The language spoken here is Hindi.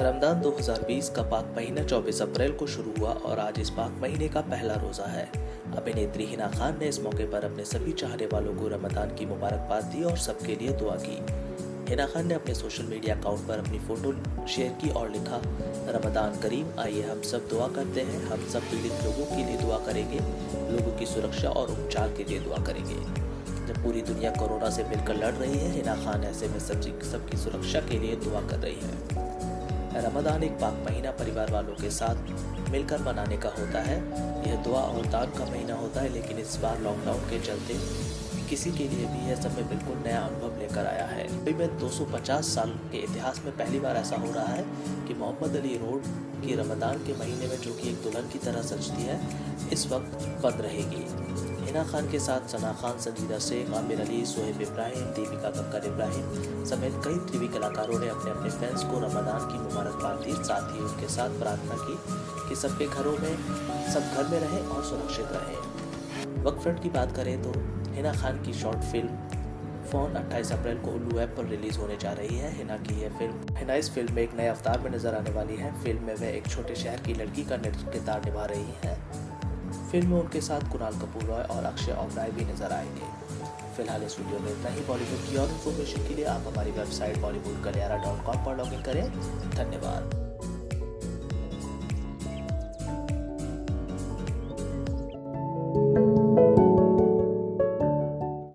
रमदान 2020 का पाक महीना 24 अप्रैल को शुरू हुआ और आज इस पाक महीने का पहला रोज़ा है। अभिनेत्री हिना खान ने इस मौके पर अपने सभी चाहने वालों को रमदान की मुबारकबाद दी और सबके लिए दुआ की। हिना खान ने अपने सोशल मीडिया अकाउंट पर अपनी फ़ोटो शेयर की और लिखा रमदान करीम, आइए हम सब दुआ करते हैं। हम सब पीड़ित लोगों के लिए दुआ करेंगे। लोगों की सुरक्षा और उपचार के लिए दुआ करेंगे। जब पूरी दुनिया कोरोना से मिलकर लड़ रही है, हिना खान ऐसे में सबकी सबकी सुरक्षा के लिए दुआ कर रही है। रमदान एक पाक महीना परिवार वालों के साथ मिलकर मनाने का होता है। यह दुआ और दान का महीना होता है, लेकिन इस बार लॉकडाउन के चलते किसी के लिए भी यह समय बिल्कुल नया अनुभव लेकर आया है। में 250 साल के इतिहास में पहली बार ऐसा हो रहा है कि मोहम्मद अली रोड की रमदान के महीने में जो कि एक दुल्हन की तरह सजती है, इस वक्त बंद रहेगी। हिना खान के साथ सना खान, संजीदा शेख, आमिर अली, सोहेब इब्राहिम, दीपिका कक्कर इब्राहिम समेत कई टीवी कलाकारों ने अपने अपने फैंस को रमदान की मुबारकबाद दी। साथ ही उनके साथ प्रार्थना की कि सबके घरों में, सब घर में रहें और सुरक्षित रहें। वक्त फ्रंट की बात करें तो हिना खान की शॉर्ट फ़िल्म फ़ोन 28 अप्रैल को उल्लू ऐप पर रिलीज़ होने जा रही है। हिना की यह फ़िल्म, हिना इस फ़िल्म में एक नए अवतार में नज़र आने वाली है। फ़िल्म में वह एक छोटे शहर की लड़की का किरदार निभा रही है। फ़िल्म में उनके साथ कुणाल कपूर रॉय और अक्षय ओबराय भी नज़र आएँगे। फ़िलहाल इस वीडियो में इतना ही। बॉलीवुड की और इन्फॉर्मेशन के लिए आप हमारी website Bollywood Kaliyara dot com पर लॉग इन करें। धन्यवाद।